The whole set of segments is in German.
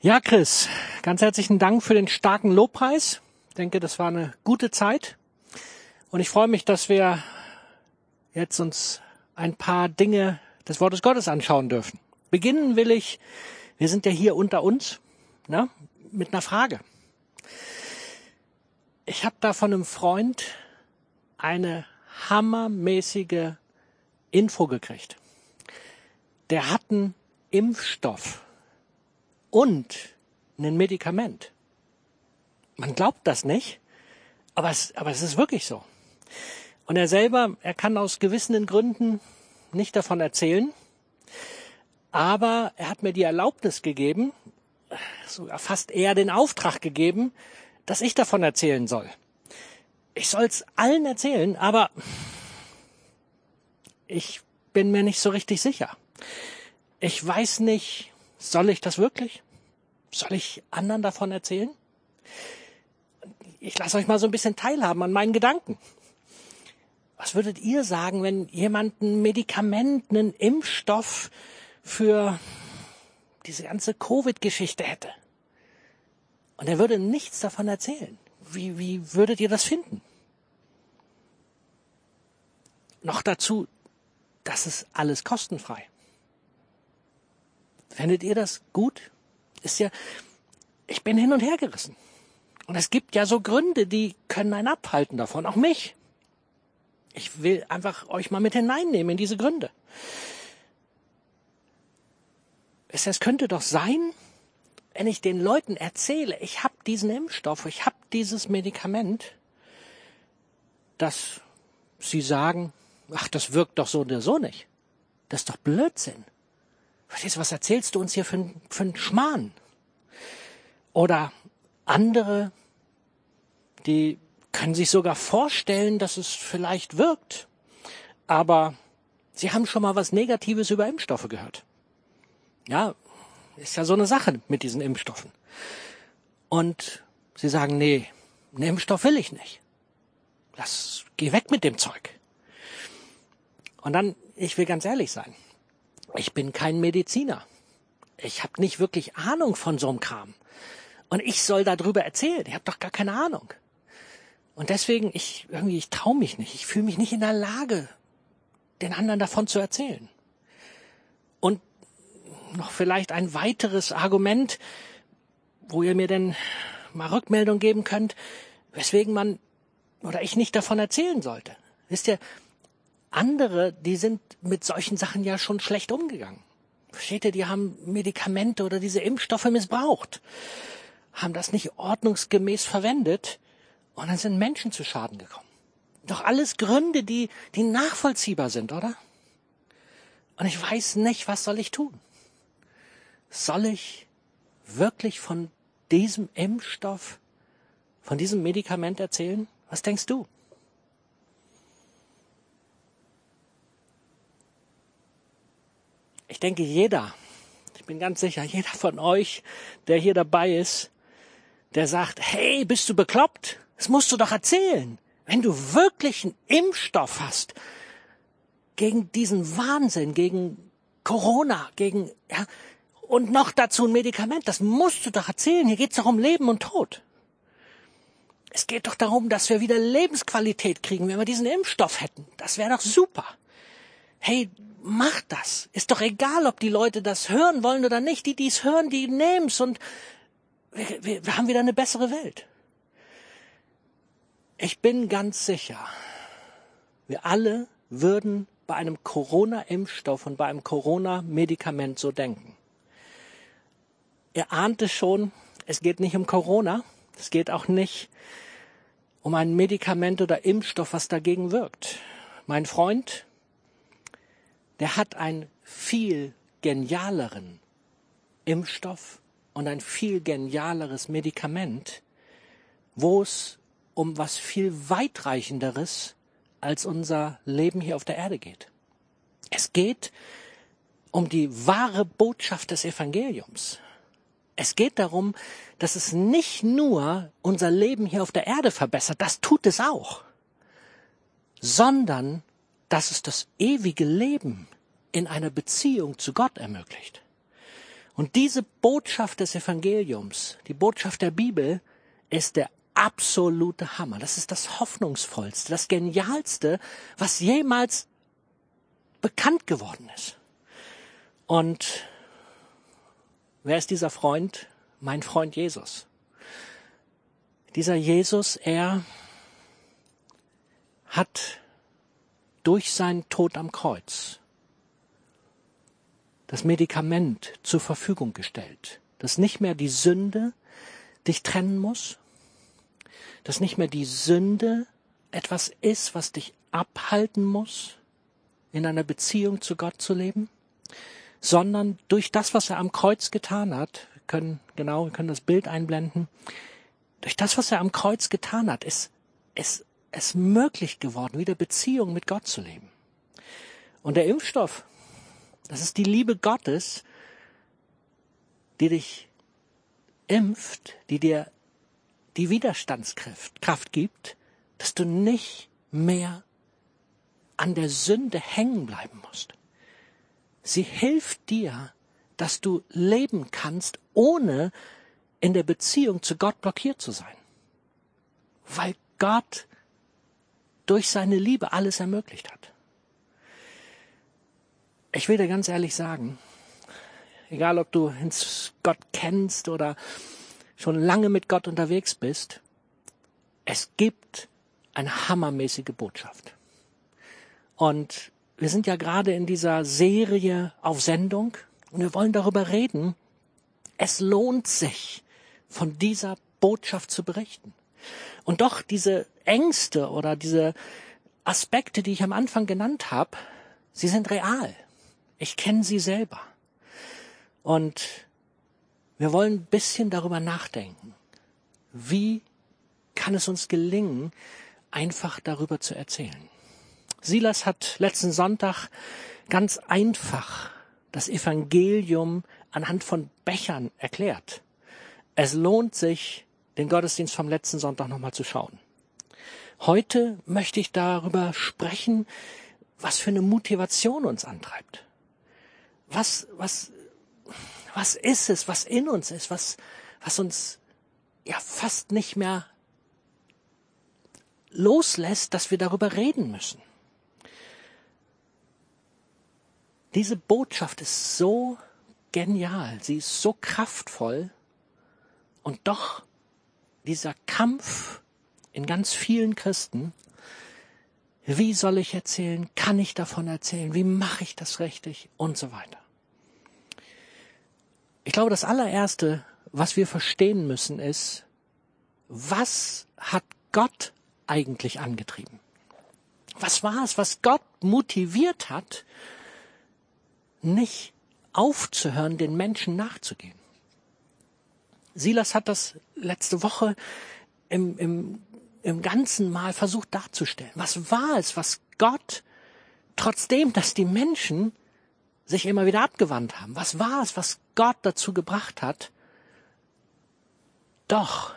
Ja, Chris, ganz herzlichen Dank für den starken Lobpreis. Ich denke, das war eine gute Zeit. Und ich freue mich, dass wir jetzt uns ein paar Dinge des Wortes Gottes anschauen dürfen. Beginnen will ich, wir sind ja hier unter uns, ne, mit einer Frage. Ich habe da von einem Freund eine hammermäßige Info gekriegt. Der hat einen Impfstoff und ein Medikament. Man glaubt das nicht, aber es, aber es ist wirklich so. Und er selber, er kann aus gewissen Gründen nicht davon erzählen, aber er hat mir die Erlaubnis gegeben, sogar fast eher den Auftrag gegeben, dass ich davon erzählen soll. Ich soll es allen erzählen, aber ich bin mir nicht so richtig sicher. Ich weiß nicht, soll ich das wirklich? Soll ich anderen davon erzählen? Ich lasse euch mal so ein bisschen teilhaben an meinen Gedanken. Was würdet ihr sagen, wenn jemand ein Medikament, einen Impfstoff für diese ganze Covid-Geschichte hätte? Und er würde nichts davon erzählen. Wie, wie würdet ihr das finden? Noch dazu, das ist alles kostenfrei. Findet ihr das gut? Ist ja, ich bin hin und her gerissen. Und es gibt ja so Gründe, die können einen abhalten davon, auch mich. Ich will einfach euch mal mit hineinnehmen in diese Gründe. Es, es könnte doch sein, wenn ich den Leuten erzähle, ich habe diesen Impfstoff, ich habe dieses Medikament, dass sie sagen, ach, das wirkt doch so oder so nicht. Das ist doch Blödsinn. Verstehst du, was erzählst du uns hier für, für einen Schmarrn? Oder andere, die können sich sogar vorstellen, dass es vielleicht wirkt, aber sie haben schon mal was Negatives über Impfstoffe gehört. Ja, ist ja so eine Sache mit diesen Impfstoffen. Und sie sagen, nee, einen Impfstoff will ich nicht. Lass, geh weg mit dem Zeug. Und dann, ich will ganz ehrlich sein, ich bin kein Mediziner. Ich habe nicht wirklich Ahnung von so einem Kram. Und ich soll darüber erzählen. Ich habe doch gar keine Ahnung. Und deswegen, ich irgendwie, ich traue mich nicht. Ich fühle mich nicht in der Lage, den anderen davon zu erzählen. Und noch vielleicht ein weiteres Argument, wo ihr mir denn mal Rückmeldung geben könnt, weswegen man oder ich nicht davon erzählen sollte. Wisst ihr, andere, die sind mit solchen Sachen ja schon schlecht umgegangen. Versteht ihr, die haben Medikamente oder diese Impfstoffe missbraucht, haben das nicht ordnungsgemäß verwendet und dann sind Menschen zu Schaden gekommen. Doch alles Gründe, die, die nachvollziehbar sind, oder? Und ich weiß nicht, was soll ich tun? Soll ich wirklich von diesem Impfstoff, von diesem Medikament erzählen? Was denkst du? Ich denke, jeder, ich bin ganz sicher, jeder von euch, der hier dabei ist, der sagt, hey, bist du bekloppt? Das musst du doch erzählen. Wenn du wirklich einen Impfstoff hast gegen diesen Wahnsinn, gegen Corona, gegen, ja, und noch dazu ein Medikament, das musst du doch erzählen. Hier geht's doch um Leben und Tod. Es geht doch darum, dass wir wieder Lebensqualität kriegen, wenn wir diesen Impfstoff hätten. Das wäre doch super. Hey, mach das. Ist doch egal, ob die Leute das hören wollen oder nicht. Die, die es hören, die nehmen's und wir, wir, wir haben wieder eine bessere Welt. Ich bin ganz sicher, wir alle würden bei einem Corona-Impfstoff und bei einem Corona-Medikament so denken. Ihr ahnt es schon, es geht nicht um Corona, es geht auch nicht um ein Medikament oder Impfstoff, was dagegen wirkt. Mein Freund, der hat einen viel genialeren Impfstoff und ein viel genialeres Medikament, wo es um was viel weitreichenderes als unser Leben hier auf der Erde geht. Es geht um die wahre Botschaft des Evangeliums. Es geht darum, dass es nicht nur unser Leben hier auf der Erde verbessert, das tut es auch, sondern dass es das ewige Leben in einer Beziehung zu Gott ermöglicht. Und diese Botschaft des Evangeliums, die Botschaft der Bibel, ist der absolute Hammer. Das ist das Hoffnungsvollste, das Genialste, was jemals bekannt geworden ist. Und wer ist dieser Freund? Mein Freund Jesus. Dieser Jesus, er hat durch seinen Tod am Kreuz das Medikament zur Verfügung gestellt, dass nicht mehr die Sünde dich trennen muss, dass nicht mehr die Sünde etwas ist, was dich abhalten muss, in einer Beziehung zu Gott zu leben, sondern durch das, was er am Kreuz getan hat, wir können genau, wir können das Bild einblenden, durch das, was er am Kreuz getan hat, ist es, es möglich geworden, wieder Beziehung mit Gott zu leben. Und der Impfstoff, das ist die Liebe Gottes, die dich impft, die dir die Widerstandskraft Kraft gibt, dass du nicht mehr an der Sünde hängen bleiben musst. Sie hilft dir, dass du leben kannst, ohne in der Beziehung zu Gott blockiert zu sein. Weil Gott durch seine Liebe alles ermöglicht hat. Ich will dir ganz ehrlich sagen, egal ob du Gott kennst oder schon lange mit Gott unterwegs bist, es gibt eine hammermäßige Botschaft. Und wir sind ja gerade in dieser Serie auf Sendung und wir wollen darüber reden. Es lohnt sich, von dieser Botschaft zu berichten. Und doch diese Ängste oder diese Aspekte, die ich am Anfang genannt habe, sie sind real. Ich kenne sie selber. Und wir wollen ein bisschen darüber nachdenken. Wie kann es uns gelingen, einfach darüber zu erzählen? Silas hat letzten Sonntag ganz einfach das Evangelium anhand von Bechern erklärt. Es lohnt sich, den Gottesdienst vom letzten Sonntag nochmal zu schauen. Heute möchte ich darüber sprechen, was für eine Motivation uns antreibt. Was, was, was ist es, was in uns ist, was, was uns ja fast nicht mehr loslässt, dass wir darüber reden müssen. Diese Botschaft ist so genial, sie ist so kraftvoll, und doch dieser Kampf in ganz vielen Christen, wie soll ich erzählen? Kann ich davon erzählen? Wie mache ich das richtig? Und so weiter. Ich glaube, das allererste, was wir verstehen müssen, ist, was hat Gott eigentlich angetrieben? Was war es, was Gott motiviert hat, nicht aufzuhören, den Menschen nachzugehen? Silas hat das letzte Woche im, im, im ganzen Mal versucht darzustellen. Was war es, was Gott, trotzdem, dass die Menschen sich immer wieder abgewandt haben, was war es, was Gott dazu gebracht hat, doch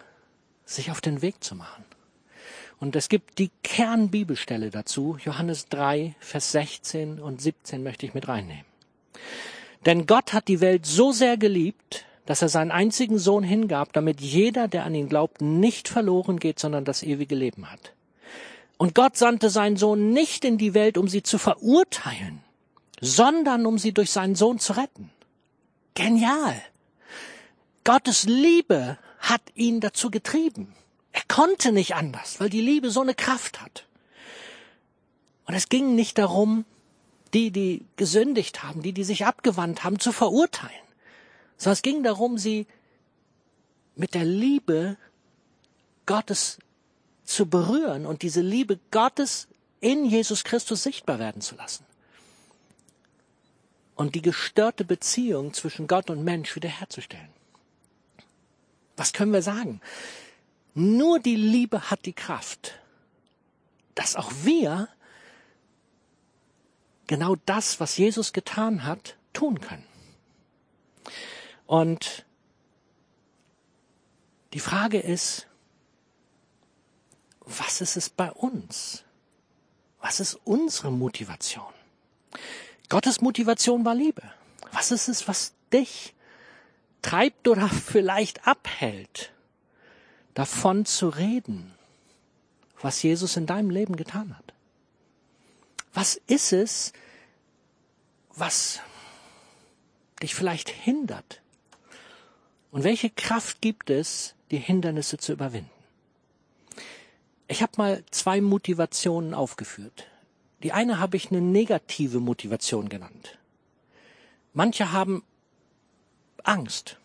sich auf den Weg zu machen? Und es gibt die Kernbibelstelle dazu, Johannes 3, Vers 16 und 17 möchte ich mit reinnehmen. Denn Gott hat die Welt so sehr geliebt, dass er seinen einzigen Sohn hingab, damit jeder, der an ihn glaubt, nicht verloren geht, sondern das ewige Leben hat. Und Gott sandte seinen Sohn nicht in die Welt, um sie zu verurteilen, sondern um sie durch seinen Sohn zu retten. Genial. Gottes Liebe hat ihn dazu getrieben. Er konnte nicht anders, weil die Liebe so eine Kraft hat. Und es ging nicht darum, die, die gesündigt haben, die, die sich abgewandt haben, zu verurteilen sondern es ging darum, sie mit der Liebe Gottes zu berühren und diese Liebe Gottes in Jesus Christus sichtbar werden zu lassen. Und die gestörte Beziehung zwischen Gott und Mensch wiederherzustellen. Was können wir sagen? Nur die Liebe hat die Kraft, dass auch wir genau das, was Jesus getan hat, tun können. Und die Frage ist, was ist es bei uns? Was ist unsere Motivation? Gottes Motivation war Liebe. Was ist es, was dich treibt oder vielleicht abhält, davon zu reden, was Jesus in deinem Leben getan hat? Was ist es, was dich vielleicht hindert? Und welche Kraft gibt es, die Hindernisse zu überwinden? Ich habe mal zwei Motivationen aufgeführt. Die eine habe ich eine negative Motivation genannt. Manche haben Angst.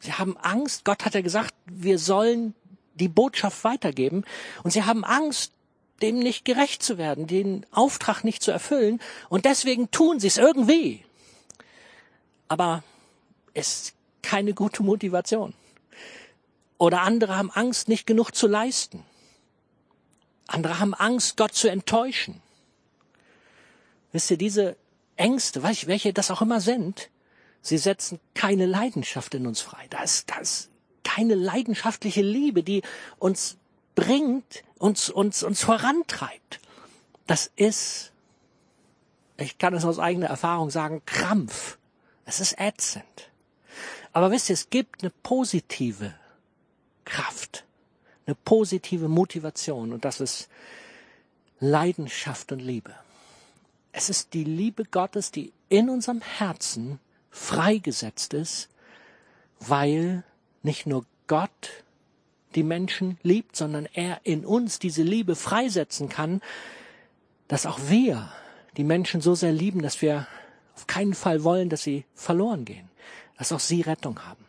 Sie haben Angst. Gott hat ja gesagt, wir sollen die Botschaft weitergeben. Und sie haben Angst, dem nicht gerecht zu werden, den Auftrag nicht zu erfüllen. Und deswegen tun sie es irgendwie. Aber es keine gute Motivation. Oder andere haben Angst, nicht genug zu leisten. Andere haben Angst, Gott zu enttäuschen. Wisst ihr, diese Ängste, welche das auch immer sind, sie setzen keine Leidenschaft in uns frei. Da ist, ist keine leidenschaftliche Liebe, die uns bringt, uns, uns, uns vorantreibt. Das ist, ich kann es aus eigener Erfahrung sagen, Krampf. Es ist ätzend. Aber wisst ihr, es gibt eine positive Kraft, eine positive Motivation und das ist Leidenschaft und Liebe. Es ist die Liebe Gottes, die in unserem Herzen freigesetzt ist, weil nicht nur Gott die Menschen liebt, sondern er in uns diese Liebe freisetzen kann, dass auch wir die Menschen so sehr lieben, dass wir auf keinen Fall wollen, dass sie verloren gehen, dass auch sie Rettung haben.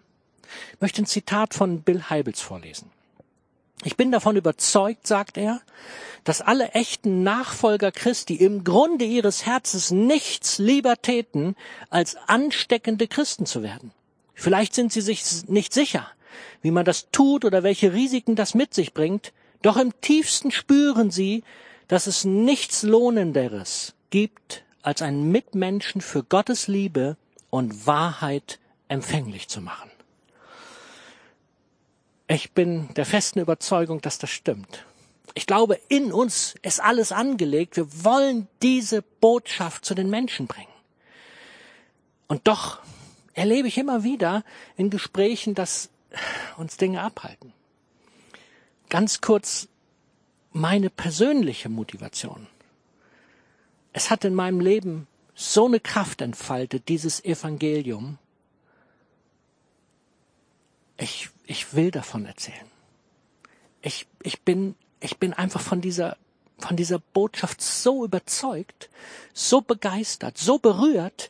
Ich möchte ein Zitat von Bill Heibels vorlesen. Ich bin davon überzeugt, sagt er, dass alle echten Nachfolger Christi im Grunde ihres Herzens nichts lieber täten, als ansteckende Christen zu werden. Vielleicht sind sie sich nicht sicher, wie man das tut oder welche Risiken das mit sich bringt, doch im tiefsten spüren sie, dass es nichts Lohnenderes gibt, als einen Mitmenschen für Gottes Liebe und Wahrheit empfänglich zu machen. Ich bin der festen Überzeugung, dass das stimmt. Ich glaube, in uns ist alles angelegt. Wir wollen diese Botschaft zu den Menschen bringen. Und doch erlebe ich immer wieder in Gesprächen, dass uns Dinge abhalten. Ganz kurz meine persönliche Motivation. Es hat in meinem Leben so eine Kraft entfaltet, dieses Evangelium. Ich, ich will davon erzählen. Ich, ich bin, ich bin einfach von dieser, von dieser Botschaft so überzeugt, so begeistert, so berührt,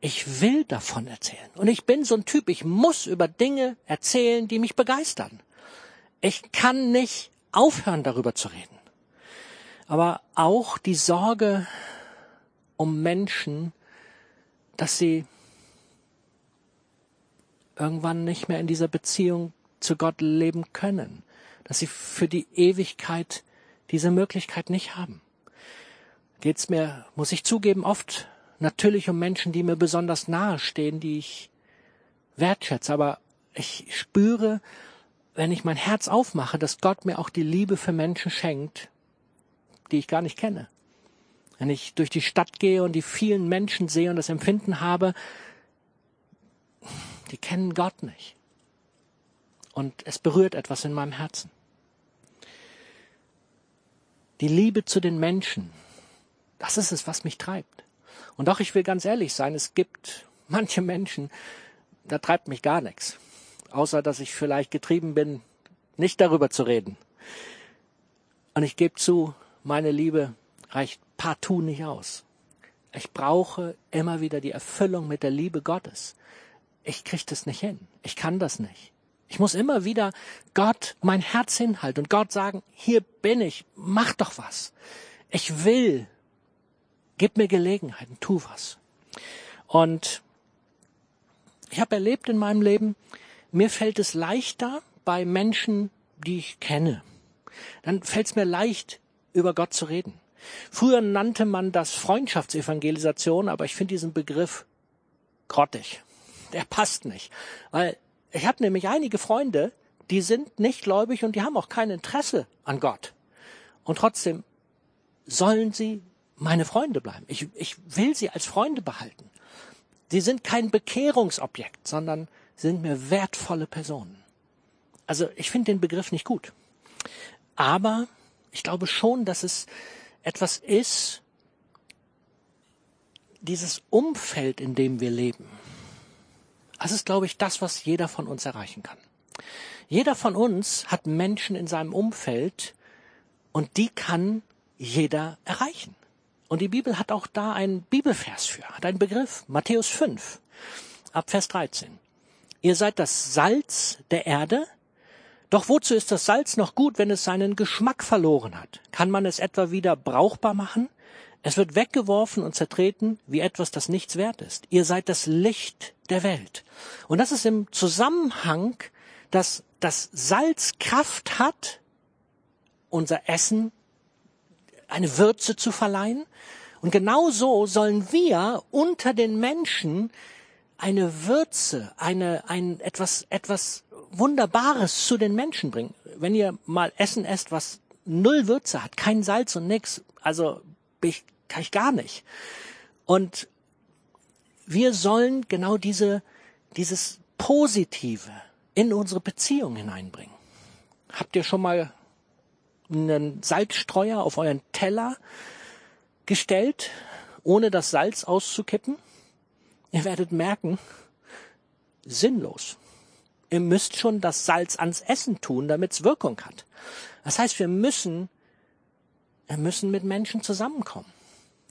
ich will davon erzählen. Und ich bin so ein Typ, ich muss über Dinge erzählen, die mich begeistern. Ich kann nicht aufhören, darüber zu reden. Aber auch die Sorge um Menschen, dass sie irgendwann nicht mehr in dieser Beziehung zu Gott leben können, dass sie für die Ewigkeit diese Möglichkeit nicht haben. Geht's mir, muss ich zugeben, oft natürlich um Menschen, die mir besonders nahe stehen, die ich wertschätze, aber ich spüre, wenn ich mein Herz aufmache, dass Gott mir auch die Liebe für Menschen schenkt, die ich gar nicht kenne. Wenn ich durch die Stadt gehe und die vielen Menschen sehe und das Empfinden habe, die kennen Gott nicht. Und es berührt etwas in meinem Herzen. Die Liebe zu den Menschen, das ist es, was mich treibt. Und doch, ich will ganz ehrlich sein, es gibt manche Menschen, da treibt mich gar nichts. Außer, dass ich vielleicht getrieben bin, nicht darüber zu reden. Und ich gebe zu, meine Liebe reicht partout nicht aus. Ich brauche immer wieder die Erfüllung mit der Liebe Gottes. Ich kriege das nicht hin. Ich kann das nicht. Ich muss immer wieder Gott mein Herz hinhalten und Gott sagen, hier bin ich, mach doch was. Ich will Gib mir Gelegenheiten, tu was. Und ich habe erlebt in meinem Leben, mir fällt es leichter bei Menschen, die ich kenne. Dann fällt es mir leicht, über Gott zu reden. Früher nannte man das Freundschaftsevangelisation, aber ich finde diesen Begriff grottig. Der passt nicht. Weil ich habe nämlich einige Freunde, die sind nicht gläubig und die haben auch kein Interesse an Gott. Und trotzdem sollen sie meine Freunde bleiben. Ich, ich will sie als Freunde behalten. Sie sind kein Bekehrungsobjekt, sondern sind mir wertvolle Personen. Also ich finde den Begriff nicht gut. Aber ich glaube schon, dass es etwas ist, dieses Umfeld, in dem wir leben. Das ist, glaube ich, das, was jeder von uns erreichen kann. Jeder von uns hat Menschen in seinem Umfeld und die kann jeder erreichen. Und die Bibel hat auch da einen Bibelvers für, hat einen Begriff, Matthäus 5, ab Vers 13. Ihr seid das Salz der Erde, doch wozu ist das Salz noch gut, wenn es seinen Geschmack verloren hat? Kann man es etwa wieder brauchbar machen? Es wird weggeworfen und zertreten wie etwas, das nichts wert ist. Ihr seid das Licht der Welt. Und das ist im Zusammenhang, dass das Salz Kraft hat, unser Essen eine Würze zu verleihen. Und genau so sollen wir unter den Menschen eine Würze, eine, ein, etwas, etwas Wunderbares zu den Menschen bringen. Wenn ihr mal Essen esst, was null Würze hat, kein Salz und nix, also ich, kann ich gar nicht. Und wir sollen genau diese, dieses Positive in unsere Beziehung hineinbringen. Habt ihr schon mal einen Salzstreuer auf euren Teller gestellt, ohne das Salz auszukippen? Ihr werdet merken, sinnlos. Ihr müsst schon das Salz ans Essen tun, damit es Wirkung hat. Das heißt, wir müssen, wir müssen mit Menschen zusammenkommen.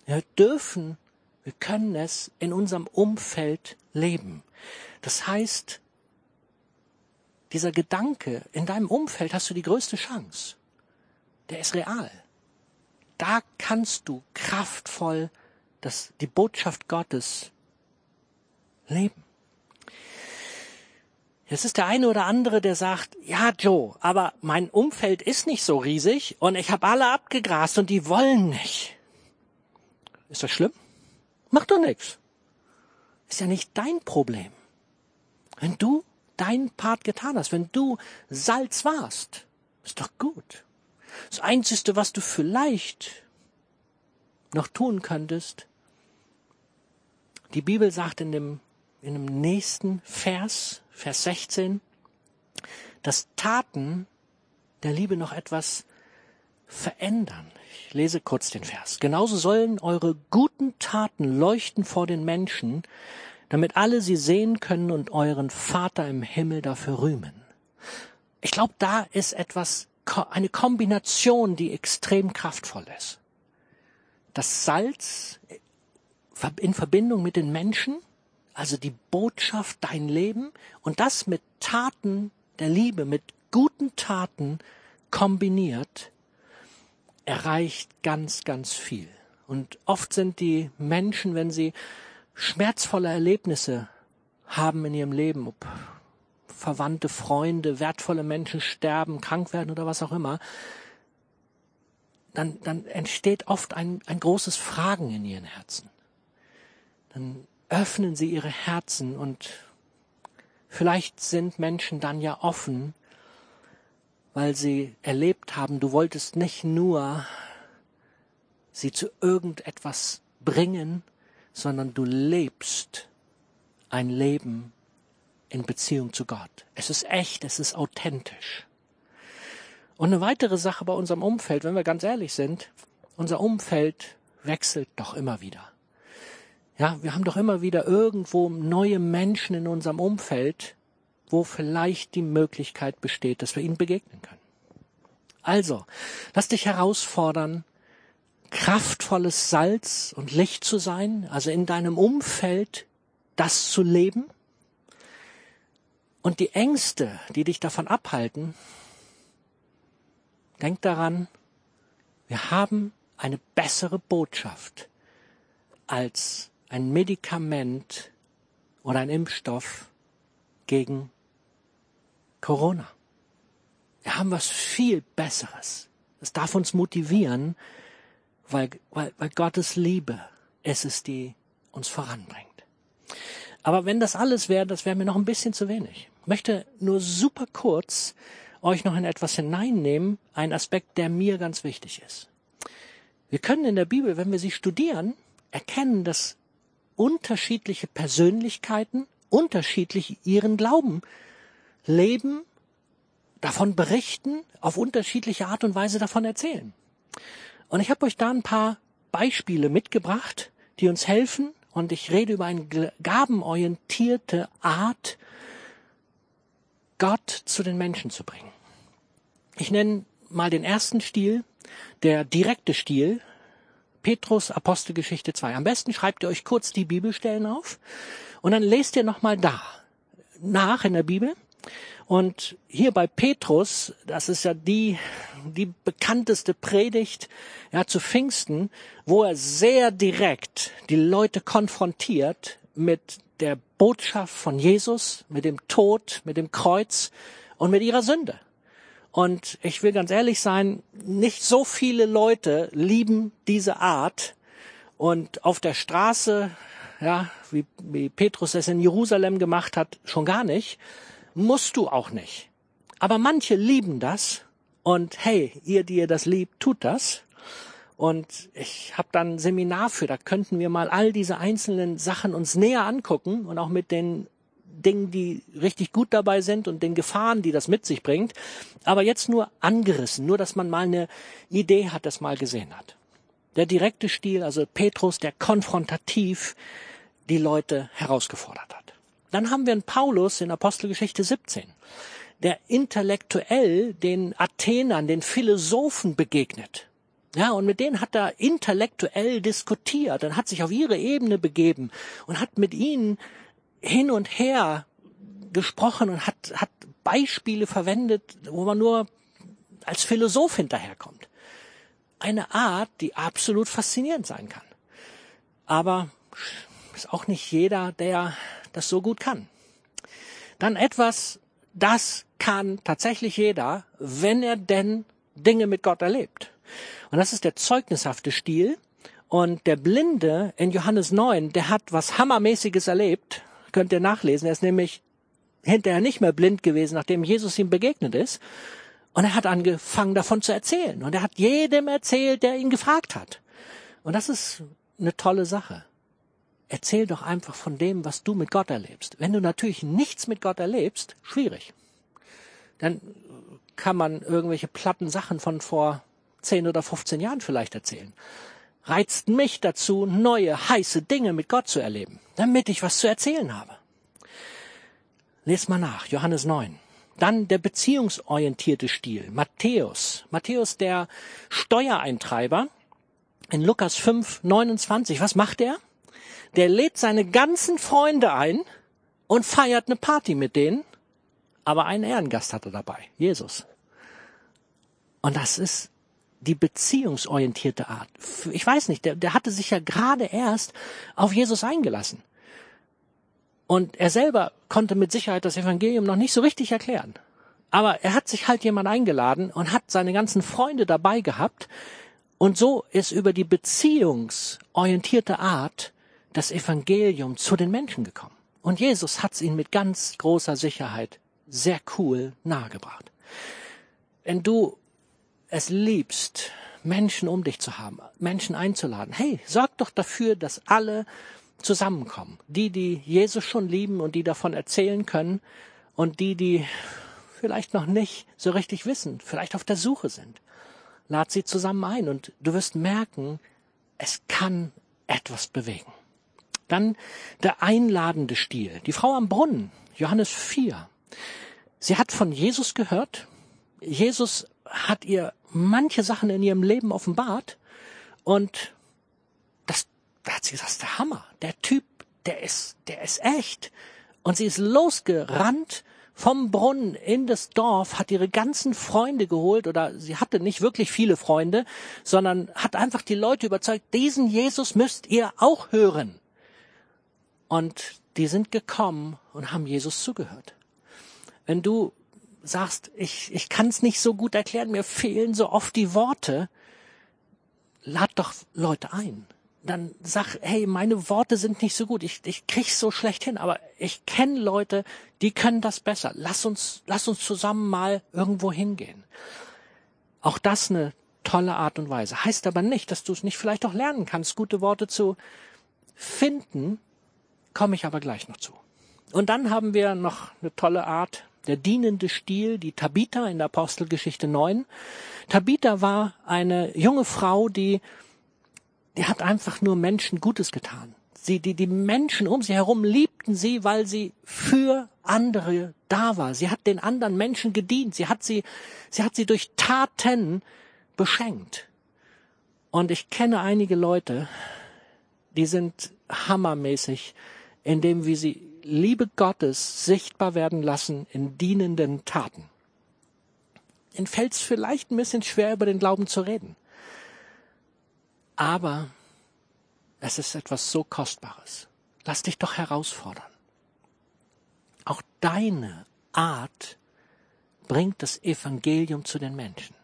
Wir dürfen, wir können es in unserem Umfeld leben. Das heißt, dieser Gedanke, in deinem Umfeld hast du die größte Chance. Der ist real. Da kannst du kraftvoll das, die Botschaft Gottes leben. Jetzt ist der eine oder andere, der sagt, ja Joe, aber mein Umfeld ist nicht so riesig und ich habe alle abgegrast und die wollen nicht. Ist das schlimm? Macht doch nichts. Ist ja nicht dein Problem. Wenn du deinen Part getan hast, wenn du Salz warst, ist doch gut. Das Einzige, was du vielleicht noch tun könntest, die Bibel sagt in dem, in dem nächsten Vers, Vers 16, dass Taten der Liebe noch etwas verändern. Ich lese kurz den Vers. Genauso sollen eure guten Taten leuchten vor den Menschen, damit alle sie sehen können und euren Vater im Himmel dafür rühmen. Ich glaube, da ist etwas, eine Kombination, die extrem kraftvoll ist. Das Salz in Verbindung mit den Menschen, also die Botschaft, dein Leben und das mit Taten der Liebe, mit guten Taten kombiniert, erreicht ganz, ganz viel. Und oft sind die Menschen, wenn sie schmerzvolle Erlebnisse haben in ihrem Leben, ob Verwandte, Freunde, wertvolle Menschen sterben, krank werden oder was auch immer, dann, dann entsteht oft ein, ein großes Fragen in ihren Herzen. Dann öffnen sie ihre Herzen und vielleicht sind Menschen dann ja offen weil sie erlebt haben, du wolltest nicht nur sie zu irgendetwas bringen, sondern du lebst ein Leben in Beziehung zu Gott. Es ist echt, es ist authentisch. Und eine weitere Sache bei unserem Umfeld, wenn wir ganz ehrlich sind, unser Umfeld wechselt doch immer wieder. Ja, wir haben doch immer wieder irgendwo neue Menschen in unserem Umfeld, wo vielleicht die Möglichkeit besteht, dass wir ihnen begegnen können. Also, lass dich herausfordern, kraftvolles Salz und Licht zu sein, also in deinem Umfeld das zu leben. Und die Ängste, die dich davon abhalten, denk daran, wir haben eine bessere Botschaft als ein Medikament oder ein Impfstoff gegen Corona. Wir haben was viel Besseres. Das darf uns motivieren, weil, weil, weil Gottes Liebe es ist, die uns voranbringt. Aber wenn das alles wäre, das wäre mir noch ein bisschen zu wenig. Ich möchte nur super kurz euch noch in etwas hineinnehmen, ein Aspekt, der mir ganz wichtig ist. Wir können in der Bibel, wenn wir sie studieren, erkennen, dass unterschiedliche Persönlichkeiten unterschiedlich ihren Glauben leben, davon berichten, auf unterschiedliche Art und Weise davon erzählen. Und ich habe euch da ein paar Beispiele mitgebracht, die uns helfen. Und ich rede über eine gabenorientierte Art, Gott zu den Menschen zu bringen. Ich nenne mal den ersten Stil, der direkte Stil, Petrus Apostelgeschichte 2. Am besten schreibt ihr euch kurz die Bibelstellen auf und dann lest ihr nochmal da nach in der Bibel. Und hier bei Petrus, das ist ja die, die bekannteste Predigt, ja, zu Pfingsten, wo er sehr direkt die Leute konfrontiert mit der Botschaft von Jesus, mit dem Tod, mit dem Kreuz und mit ihrer Sünde. Und ich will ganz ehrlich sein, nicht so viele Leute lieben diese Art. Und auf der Straße, ja, wie, wie Petrus es in Jerusalem gemacht hat, schon gar nicht, musst du auch nicht. Aber manche lieben das. Und hey, ihr, die ihr das liebt, tut das. Und ich habe dann ein Seminar für, da könnten wir mal all diese einzelnen Sachen uns näher angucken und auch mit den Dingen, die richtig gut dabei sind und den Gefahren, die das mit sich bringt. Aber jetzt nur angerissen, nur dass man mal eine Idee hat, das mal gesehen hat. Der direkte Stil, also Petrus, der konfrontativ die Leute herausgefordert hat. Dann haben wir einen Paulus in Apostelgeschichte 17, der intellektuell den Athenern, den Philosophen begegnet. Ja, und mit denen hat er intellektuell diskutiert und hat sich auf ihre Ebene begeben und hat mit ihnen hin und her gesprochen und hat, hat Beispiele verwendet, wo man nur als Philosoph hinterherkommt. Eine Art, die absolut faszinierend sein kann. Aber ist auch nicht jeder, der das so gut kann. Dann etwas, das kann tatsächlich jeder, wenn er denn Dinge mit Gott erlebt. Und das ist der zeugnishafte Stil. Und der Blinde in Johannes 9, der hat was Hammermäßiges erlebt könnt ihr nachlesen. Er ist nämlich hinterher nicht mehr blind gewesen, nachdem Jesus ihm begegnet ist. Und er hat angefangen davon zu erzählen. Und er hat jedem erzählt, der ihn gefragt hat. Und das ist eine tolle Sache. Erzähl doch einfach von dem, was du mit Gott erlebst. Wenn du natürlich nichts mit Gott erlebst, schwierig. Dann kann man irgendwelche platten Sachen von vor 10 oder 15 Jahren vielleicht erzählen reizt mich dazu, neue, heiße Dinge mit Gott zu erleben, damit ich was zu erzählen habe. Lest mal nach, Johannes 9. Dann der beziehungsorientierte Stil, Matthäus. Matthäus, der Steuereintreiber, in Lukas 5, 29. Was macht er? Der lädt seine ganzen Freunde ein und feiert eine Party mit denen, aber einen Ehrengast hat er dabei, Jesus. Und das ist die beziehungsorientierte Art. Ich weiß nicht, der, der hatte sich ja gerade erst auf Jesus eingelassen. Und er selber konnte mit Sicherheit das Evangelium noch nicht so richtig erklären. Aber er hat sich halt jemand eingeladen und hat seine ganzen Freunde dabei gehabt. Und so ist über die beziehungsorientierte Art das Evangelium zu den Menschen gekommen. Und Jesus hat es ihnen mit ganz großer Sicherheit sehr cool nahegebracht. Wenn du es liebst, Menschen um dich zu haben, Menschen einzuladen, hey, sorg doch dafür, dass alle zusammenkommen. Die, die Jesus schon lieben und die davon erzählen können und die, die vielleicht noch nicht so richtig wissen, vielleicht auf der Suche sind. Lad sie zusammen ein und du wirst merken, es kann etwas bewegen. Dann der einladende Stil. Die Frau am Brunnen, Johannes 4. Sie hat von Jesus gehört. Jesus hat ihr manche Sachen in ihrem Leben offenbart und das, da hat sie gesagt, das ist der Hammer. Der Typ, der ist, der ist echt. Und sie ist losgerannt vom Brunnen in das Dorf, hat ihre ganzen Freunde geholt oder sie hatte nicht wirklich viele Freunde, sondern hat einfach die Leute überzeugt, diesen Jesus müsst ihr auch hören. Und die sind gekommen und haben Jesus zugehört. Wenn du sagst, ich, ich kann es nicht so gut erklären, mir fehlen so oft die Worte, lad doch Leute ein. Dann sag, hey, meine Worte sind nicht so gut, ich, ich krieg's so schlecht hin, aber ich kenne Leute, die können das besser. Lass uns, lass uns zusammen mal irgendwo hingehen. Auch das eine tolle Art und Weise. Heißt aber nicht, dass du es nicht vielleicht auch lernen kannst, gute Worte zu finden, komme ich aber gleich noch zu. Und dann haben wir noch eine tolle Art, der dienende Stiel, die Tabitha in der Apostelgeschichte 9. Tabitha war eine junge Frau, die, die hat einfach nur Menschen Gutes getan. Sie, die, die Menschen um sie herum liebten sie, weil sie für andere da war. Sie hat den anderen Menschen gedient. Sie hat sie, sie hat sie durch Taten beschenkt. Und ich kenne einige Leute, die sind hammermäßig, indem wie sie Liebe Gottes sichtbar werden lassen in dienenden Taten. Ihnen fällt es vielleicht ein bisschen schwer, über den Glauben zu reden. Aber es ist etwas so Kostbares. Lass dich doch herausfordern. Auch deine Art bringt das Evangelium zu den Menschen.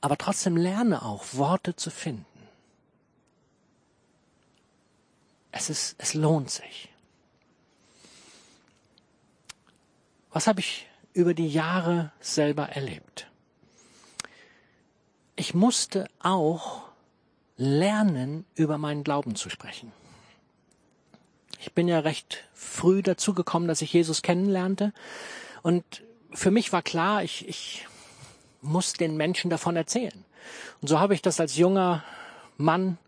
Aber trotzdem lerne auch, Worte zu finden. Es ist, es lohnt sich. Was habe ich über die Jahre selber erlebt? Ich musste auch lernen, über meinen Glauben zu sprechen. Ich bin ja recht früh dazu gekommen, dass ich Jesus kennenlernte. Und für mich war klar, ich, ich muss den Menschen davon erzählen. Und so habe ich das als junger Mann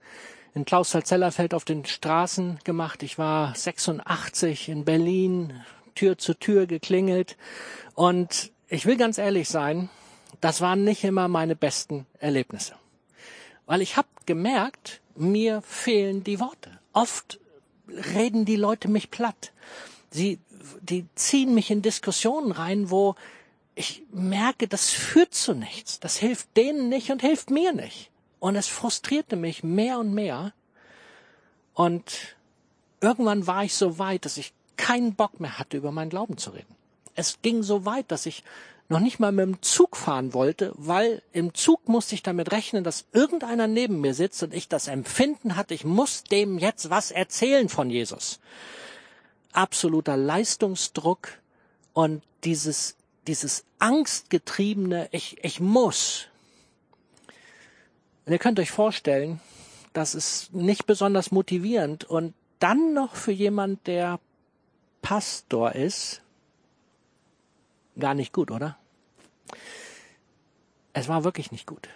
in Klausthal-Zellerfeld auf den Straßen gemacht. Ich war 86 in Berlin, Tür zu Tür geklingelt. Und ich will ganz ehrlich sein, das waren nicht immer meine besten Erlebnisse. Weil ich habe gemerkt, mir fehlen die Worte. Oft reden die Leute mich platt. Sie, die ziehen mich in Diskussionen rein, wo ich merke, das führt zu nichts. Das hilft denen nicht und hilft mir nicht. Und es frustrierte mich mehr und mehr. Und irgendwann war ich so weit, dass ich keinen Bock mehr hatte, über meinen Glauben zu reden. Es ging so weit, dass ich noch nicht mal mit dem Zug fahren wollte, weil im Zug musste ich damit rechnen, dass irgendeiner neben mir sitzt und ich das Empfinden hatte, ich muss dem jetzt was erzählen von Jesus. Absoluter Leistungsdruck und dieses, dieses angstgetriebene, ich, ich muss. Und ihr könnt euch vorstellen, das ist nicht besonders motivierend und dann noch für jemand, der Pastor ist, gar nicht gut, oder? Es war wirklich nicht gut.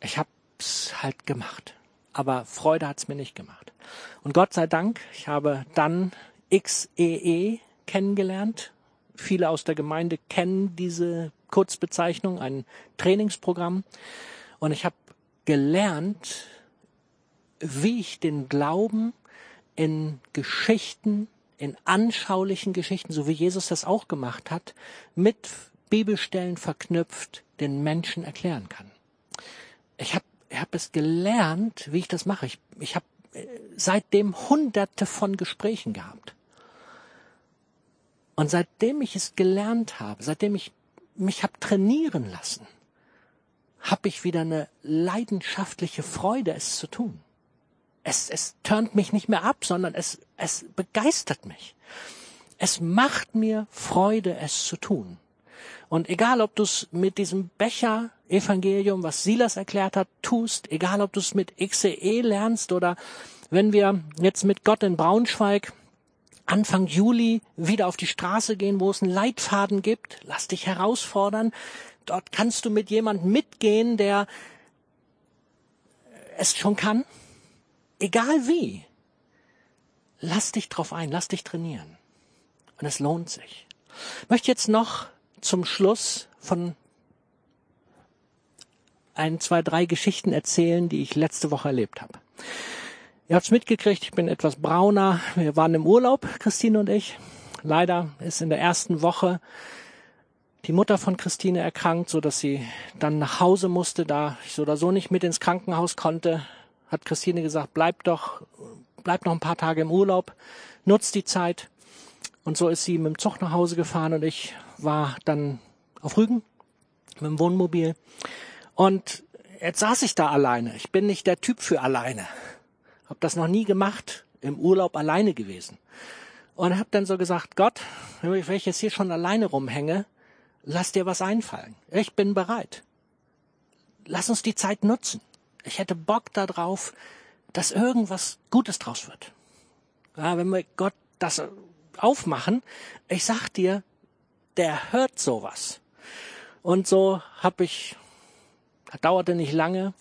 Ich hab's halt gemacht. Aber Freude hat's mir nicht gemacht. Und Gott sei Dank, ich habe dann XEE e kennengelernt. Viele aus der Gemeinde kennen diese Kurzbezeichnung, ein Trainingsprogramm. Und ich habe gelernt, wie ich den Glauben in Geschichten in anschaulichen Geschichten, so wie Jesus das auch gemacht hat, mit Bibelstellen verknüpft den Menschen erklären kann. Ich habe ich hab es gelernt, wie ich das mache. Ich, ich habe äh, seitdem hunderte von Gesprächen gehabt. Und seitdem ich es gelernt habe, seitdem ich mich habe trainieren lassen, habe ich wieder eine leidenschaftliche Freude, es zu tun es, es turnt mich nicht mehr ab, sondern es, es begeistert mich. Es macht mir Freude, es zu tun. Und egal, ob du es mit diesem Becher Evangelium, was Silas erklärt hat, tust, egal, ob du es mit XCE lernst oder wenn wir jetzt mit Gott in Braunschweig Anfang Juli wieder auf die Straße gehen, wo es einen Leitfaden gibt, lass dich herausfordern. Dort kannst du mit jemandem mitgehen, der es schon kann, Egal wie. Lass dich drauf ein, lass dich trainieren. Und es lohnt sich. Ich möchte jetzt noch zum Schluss von ein, zwei, drei Geschichten erzählen, die ich letzte Woche erlebt habe. Ihr habt's mitgekriegt, ich bin etwas brauner. Wir waren im Urlaub, Christine und ich. Leider ist in der ersten Woche die Mutter von Christine erkrankt, so dass sie dann nach Hause musste, da ich so oder so nicht mit ins Krankenhaus konnte hat Christine gesagt, bleib doch, bleib noch ein paar Tage im Urlaub, nutzt die Zeit. Und so ist sie mit dem Zug nach Hause gefahren und ich war dann auf Rügen mit dem Wohnmobil. Und jetzt saß ich da alleine. Ich bin nicht der Typ für alleine. Hab das noch nie gemacht, im Urlaub alleine gewesen. Und hab dann so gesagt, Gott, wenn ich jetzt hier schon alleine rumhänge, lass dir was einfallen. Ich bin bereit. Lass uns die Zeit nutzen. Ich hätte Bock darauf, dass irgendwas Gutes draus wird. Ja, wenn wir Gott das aufmachen. Ich sag dir, der hört sowas. Und so habe ich, dauerte nicht lange,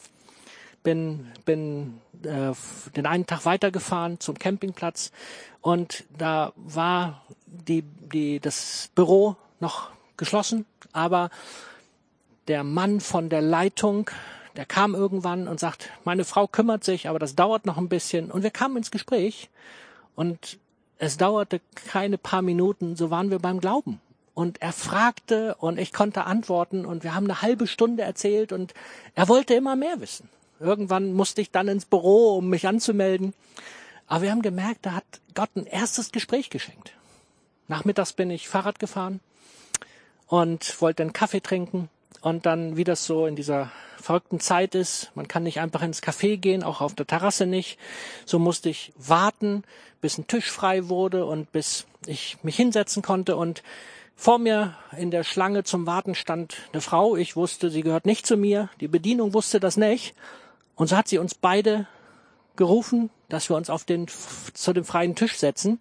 bin, bin äh, den einen Tag weitergefahren zum Campingplatz und da war die, die, das Büro noch geschlossen, aber der Mann von der Leitung, der kam irgendwann und sagt, meine Frau kümmert sich, aber das dauert noch ein bisschen. Und wir kamen ins Gespräch und es dauerte keine paar Minuten, so waren wir beim Glauben. Und er fragte und ich konnte antworten und wir haben eine halbe Stunde erzählt und er wollte immer mehr wissen. Irgendwann musste ich dann ins Büro, um mich anzumelden. Aber wir haben gemerkt, da hat Gott ein erstes Gespräch geschenkt. Nachmittags bin ich Fahrrad gefahren und wollte einen Kaffee trinken und dann, wie das so in dieser verrückten Zeit ist, man kann nicht einfach ins Café gehen, auch auf der Terrasse nicht. So musste ich warten, bis ein Tisch frei wurde und bis ich mich hinsetzen konnte und vor mir in der Schlange zum Warten stand eine Frau. Ich wusste, sie gehört nicht zu mir. Die Bedienung wusste das nicht. Und so hat sie uns beide gerufen, dass wir uns auf den, zu dem freien Tisch setzen.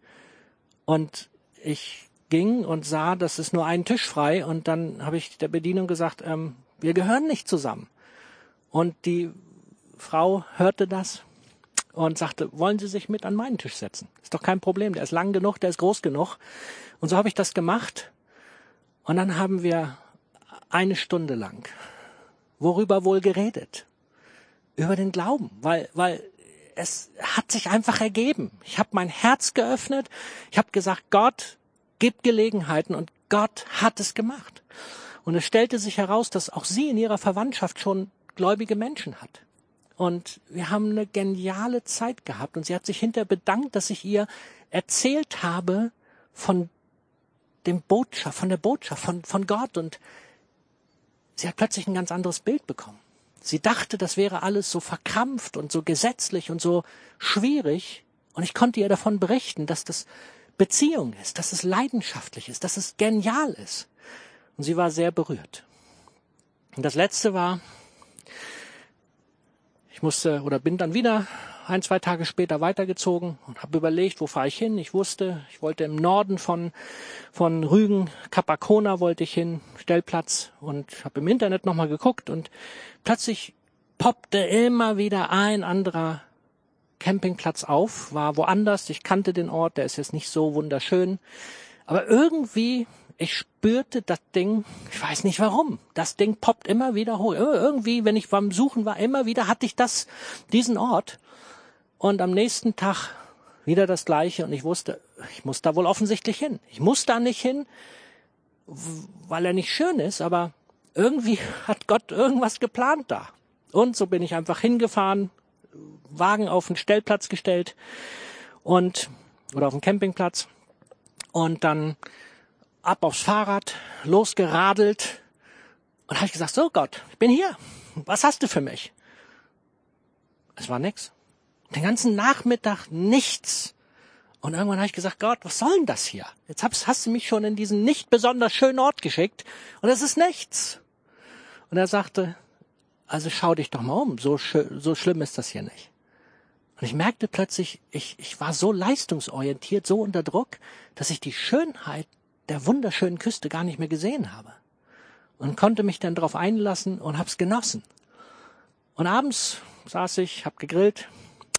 Und ich ging und sah, dass es nur einen Tisch frei. Und dann habe ich der Bedienung gesagt, ähm, wir gehören nicht zusammen. Und die Frau hörte das und sagte, wollen Sie sich mit an meinen Tisch setzen? Ist doch kein Problem, der ist lang genug, der ist groß genug. Und so habe ich das gemacht. Und dann haben wir eine Stunde lang worüber wohl geredet? Über den Glauben, weil, weil es hat sich einfach ergeben. Ich habe mein Herz geöffnet. Ich habe gesagt, Gott gibt Gelegenheiten und Gott hat es gemacht. Und es stellte sich heraus, dass auch sie in ihrer Verwandtschaft schon gläubige Menschen hat. Und wir haben eine geniale Zeit gehabt. Und sie hat sich hinterher bedankt, dass ich ihr erzählt habe von dem Botschaft, von der Botschaft, von, von Gott. Und sie hat plötzlich ein ganz anderes Bild bekommen. Sie dachte, das wäre alles so verkrampft und so gesetzlich und so schwierig. Und ich konnte ihr davon berichten, dass das Beziehung ist, dass es leidenschaftlich ist, dass es genial ist. Und sie war sehr berührt. Und das letzte war, ich musste oder bin dann wieder ein, zwei Tage später weitergezogen und habe überlegt, wo fahre ich hin. Ich wusste, ich wollte im Norden von, von Rügen, Capacona wollte ich hin, Stellplatz und habe im Internet nochmal geguckt und plötzlich poppte immer wieder ein anderer Campingplatz auf, war woanders. Ich kannte den Ort, der ist jetzt nicht so wunderschön. Aber irgendwie ich spürte das Ding, ich weiß nicht warum, das Ding poppt immer wieder hoch. Irgendwie, wenn ich beim Suchen war, immer wieder hatte ich das, diesen Ort. Und am nächsten Tag wieder das Gleiche und ich wusste, ich muss da wohl offensichtlich hin. Ich muss da nicht hin, weil er nicht schön ist, aber irgendwie hat Gott irgendwas geplant da. Und so bin ich einfach hingefahren, Wagen auf den Stellplatz gestellt und oder auf den Campingplatz und dann ab aufs Fahrrad, losgeradelt und habe ich gesagt, so Gott, ich bin hier. Was hast du für mich? Es war nix. Den ganzen Nachmittag nichts. Und irgendwann habe ich gesagt, Gott, was soll denn das hier? Jetzt hast, hast du mich schon in diesen nicht besonders schönen Ort geschickt und es ist nichts. Und er sagte, also schau dich doch mal um, so, so schlimm ist das hier nicht. Und ich merkte plötzlich, ich, ich war so leistungsorientiert, so unter Druck, dass ich die Schönheit der wunderschönen Küste gar nicht mehr gesehen habe. Und konnte mich dann darauf einlassen und hab's genossen. Und abends saß ich, hab gegrillt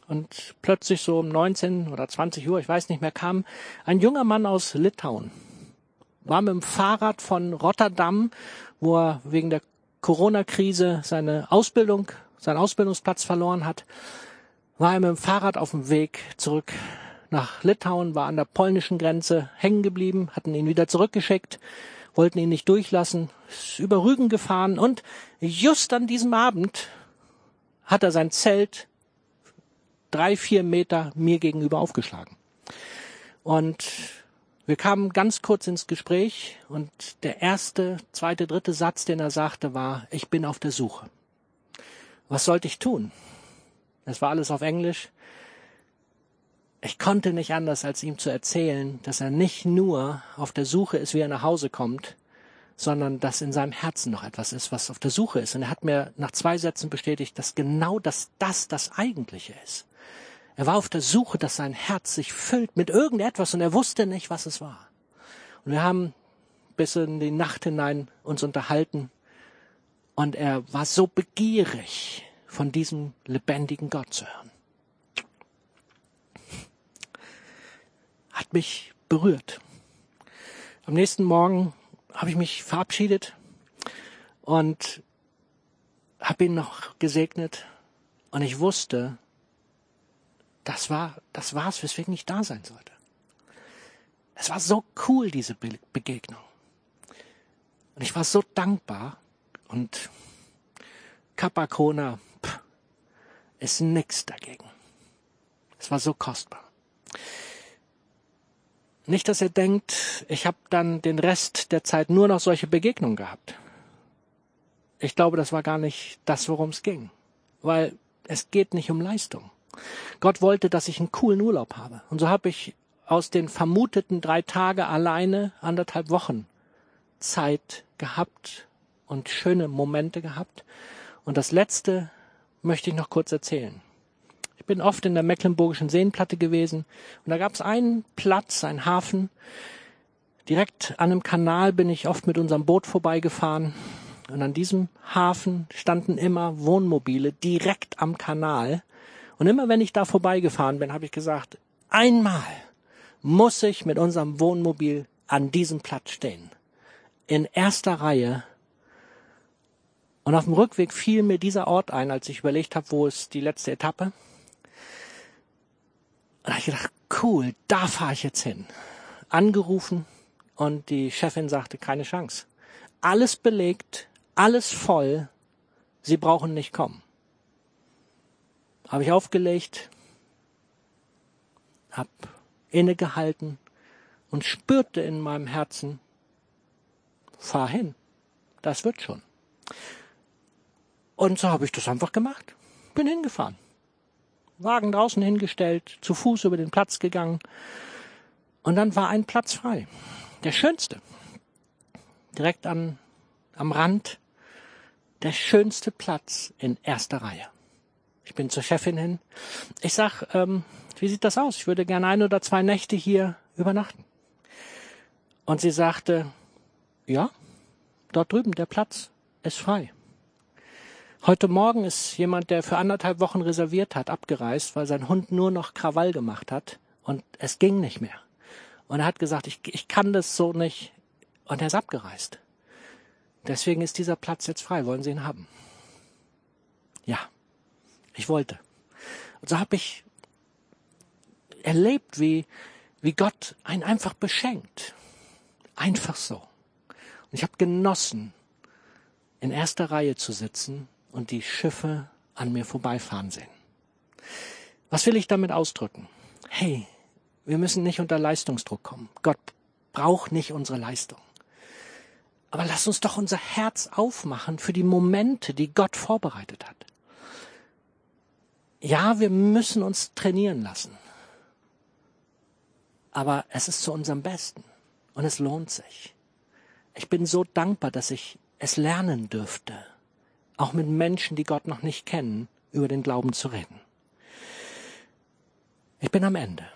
und plötzlich so um 19 oder 20 Uhr, ich weiß nicht mehr, kam ein junger Mann aus Litauen. War mit dem Fahrrad von Rotterdam, wo er wegen der Corona-Krise seine Ausbildung, seinen Ausbildungsplatz verloren hat, war er mit dem Fahrrad auf dem Weg zurück nach Litauen, war an der polnischen Grenze hängen geblieben, hatten ihn wieder zurückgeschickt, wollten ihn nicht durchlassen, ist über Rügen gefahren und just an diesem Abend hat er sein Zelt drei, vier Meter mir gegenüber aufgeschlagen. Und wir kamen ganz kurz ins Gespräch und der erste, zweite, dritte Satz, den er sagte, war, ich bin auf der Suche. Was sollte ich tun? Es war alles auf Englisch. Ich konnte nicht anders, als ihm zu erzählen, dass er nicht nur auf der Suche ist, wie er nach Hause kommt, sondern dass in seinem Herzen noch etwas ist, was auf der Suche ist. Und er hat mir nach zwei Sätzen bestätigt, dass genau das das das Eigentliche ist. Er war auf der Suche, dass sein Herz sich füllt mit irgendetwas und er wusste nicht, was es war. Und wir haben bis in die Nacht hinein uns unterhalten und er war so begierig, von diesem lebendigen Gott zu hören. Hat mich berührt. Am nächsten Morgen habe ich mich verabschiedet und habe ihn noch gesegnet und ich wusste, das war, das war's, weswegen ich da sein sollte. Es war so cool, diese Begegnung. Und ich war so dankbar und Capacona ist nix dagegen. Es war so kostbar. Nicht, dass ihr denkt, ich habe dann den Rest der Zeit nur noch solche Begegnungen gehabt. Ich glaube, das war gar nicht das, worum es ging. Weil es geht nicht um Leistung. Gott wollte, dass ich einen coolen Urlaub habe. Und so habe ich aus den vermuteten drei Tage alleine anderthalb Wochen Zeit gehabt und schöne Momente gehabt. Und das letzte möchte ich noch kurz erzählen. Ich bin oft in der Mecklenburgischen Seenplatte gewesen und da gab es einen Platz, einen Hafen. Direkt an einem Kanal bin ich oft mit unserem Boot vorbeigefahren und an diesem Hafen standen immer Wohnmobile direkt am Kanal. Und immer wenn ich da vorbeigefahren bin, habe ich gesagt, einmal muss ich mit unserem Wohnmobil an diesem Platz stehen. In erster Reihe. Und auf dem Rückweg fiel mir dieser Ort ein, als ich überlegt habe, wo ist die letzte Etappe. Und da habe ich gedacht, cool, da fahre ich jetzt hin. Angerufen und die Chefin sagte, keine Chance. Alles belegt, alles voll, Sie brauchen nicht kommen. Habe ich aufgelegt, hab innegehalten und spürte in meinem Herzen, fahr hin, das wird schon. Und so habe ich das einfach gemacht. Bin hingefahren. Wagen draußen hingestellt, zu Fuß über den Platz gegangen. Und dann war ein Platz frei. Der schönste. Direkt an, am Rand der schönste Platz in erster Reihe. Ich bin zur Chefin hin. Ich sag, ähm, wie sieht das aus? Ich würde gerne ein oder zwei Nächte hier übernachten. Und sie sagte, ja, dort drüben, der Platz ist frei. Heute Morgen ist jemand, der für anderthalb Wochen reserviert hat, abgereist, weil sein Hund nur noch Krawall gemacht hat und es ging nicht mehr. Und er hat gesagt, ich, ich kann das so nicht. Und er ist abgereist. Deswegen ist dieser Platz jetzt frei. Wollen Sie ihn haben? Ja, ich wollte. Und so habe ich erlebt, wie, wie Gott einen einfach beschenkt. Einfach so. Und ich habe genossen, in erster Reihe zu sitzen und die Schiffe an mir vorbeifahren sehen. Was will ich damit ausdrücken? Hey, wir müssen nicht unter Leistungsdruck kommen. Gott braucht nicht unsere Leistung. Aber lass uns doch unser Herz aufmachen für die Momente, die Gott vorbereitet hat. Ja, wir müssen uns trainieren lassen. Aber es ist zu unserem Besten. Und es lohnt sich. Ich bin so dankbar, dass ich es lernen dürfte, auch mit Menschen, die Gott noch nicht kennen, über den Glauben zu reden. Ich bin am Ende.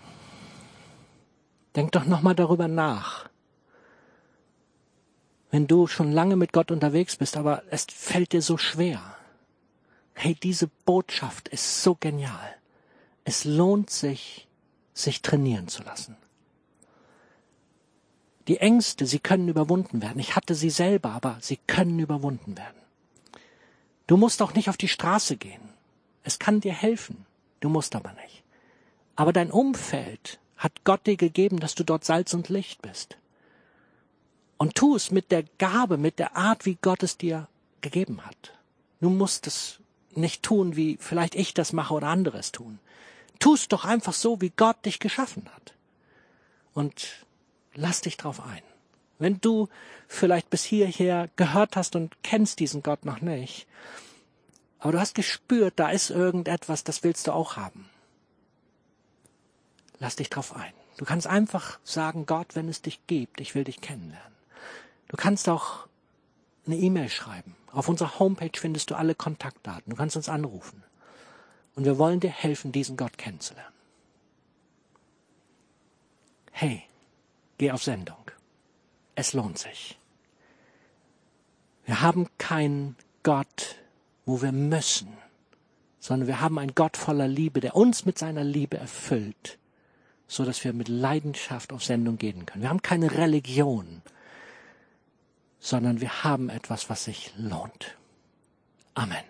Denk doch nochmal darüber nach, wenn du schon lange mit Gott unterwegs bist, aber es fällt dir so schwer. Hey, diese Botschaft ist so genial. Es lohnt sich, sich trainieren zu lassen. Die Ängste, sie können überwunden werden. Ich hatte sie selber, aber sie können überwunden werden. Du musst auch nicht auf die Straße gehen. Es kann dir helfen. Du musst aber nicht. Aber dein Umfeld hat Gott dir gegeben, dass du dort Salz und Licht bist. Und tu es mit der Gabe, mit der Art, wie Gott es dir gegeben hat. Du musst es nicht tun, wie vielleicht ich das mache oder anderes tun. Tu es doch einfach so, wie Gott dich geschaffen hat. Und lass dich drauf ein. Wenn du vielleicht bis hierher gehört hast und kennst diesen Gott noch nicht, aber du hast gespürt, da ist irgendetwas, das willst du auch haben. Lass dich drauf ein. Du kannst einfach sagen, Gott, wenn es dich gibt, ich will dich kennenlernen. Du kannst auch eine E-Mail schreiben. Auf unserer Homepage findest du alle Kontaktdaten. Du kannst uns anrufen. Und wir wollen dir helfen, diesen Gott kennenzulernen. Hey, geh auf Sendung. Es lohnt sich. Wir haben keinen Gott, wo wir müssen, sondern wir haben einen Gott voller Liebe, der uns mit seiner Liebe erfüllt, so dass wir mit Leidenschaft auf Sendung gehen können. Wir haben keine Religion, sondern wir haben etwas, was sich lohnt. Amen.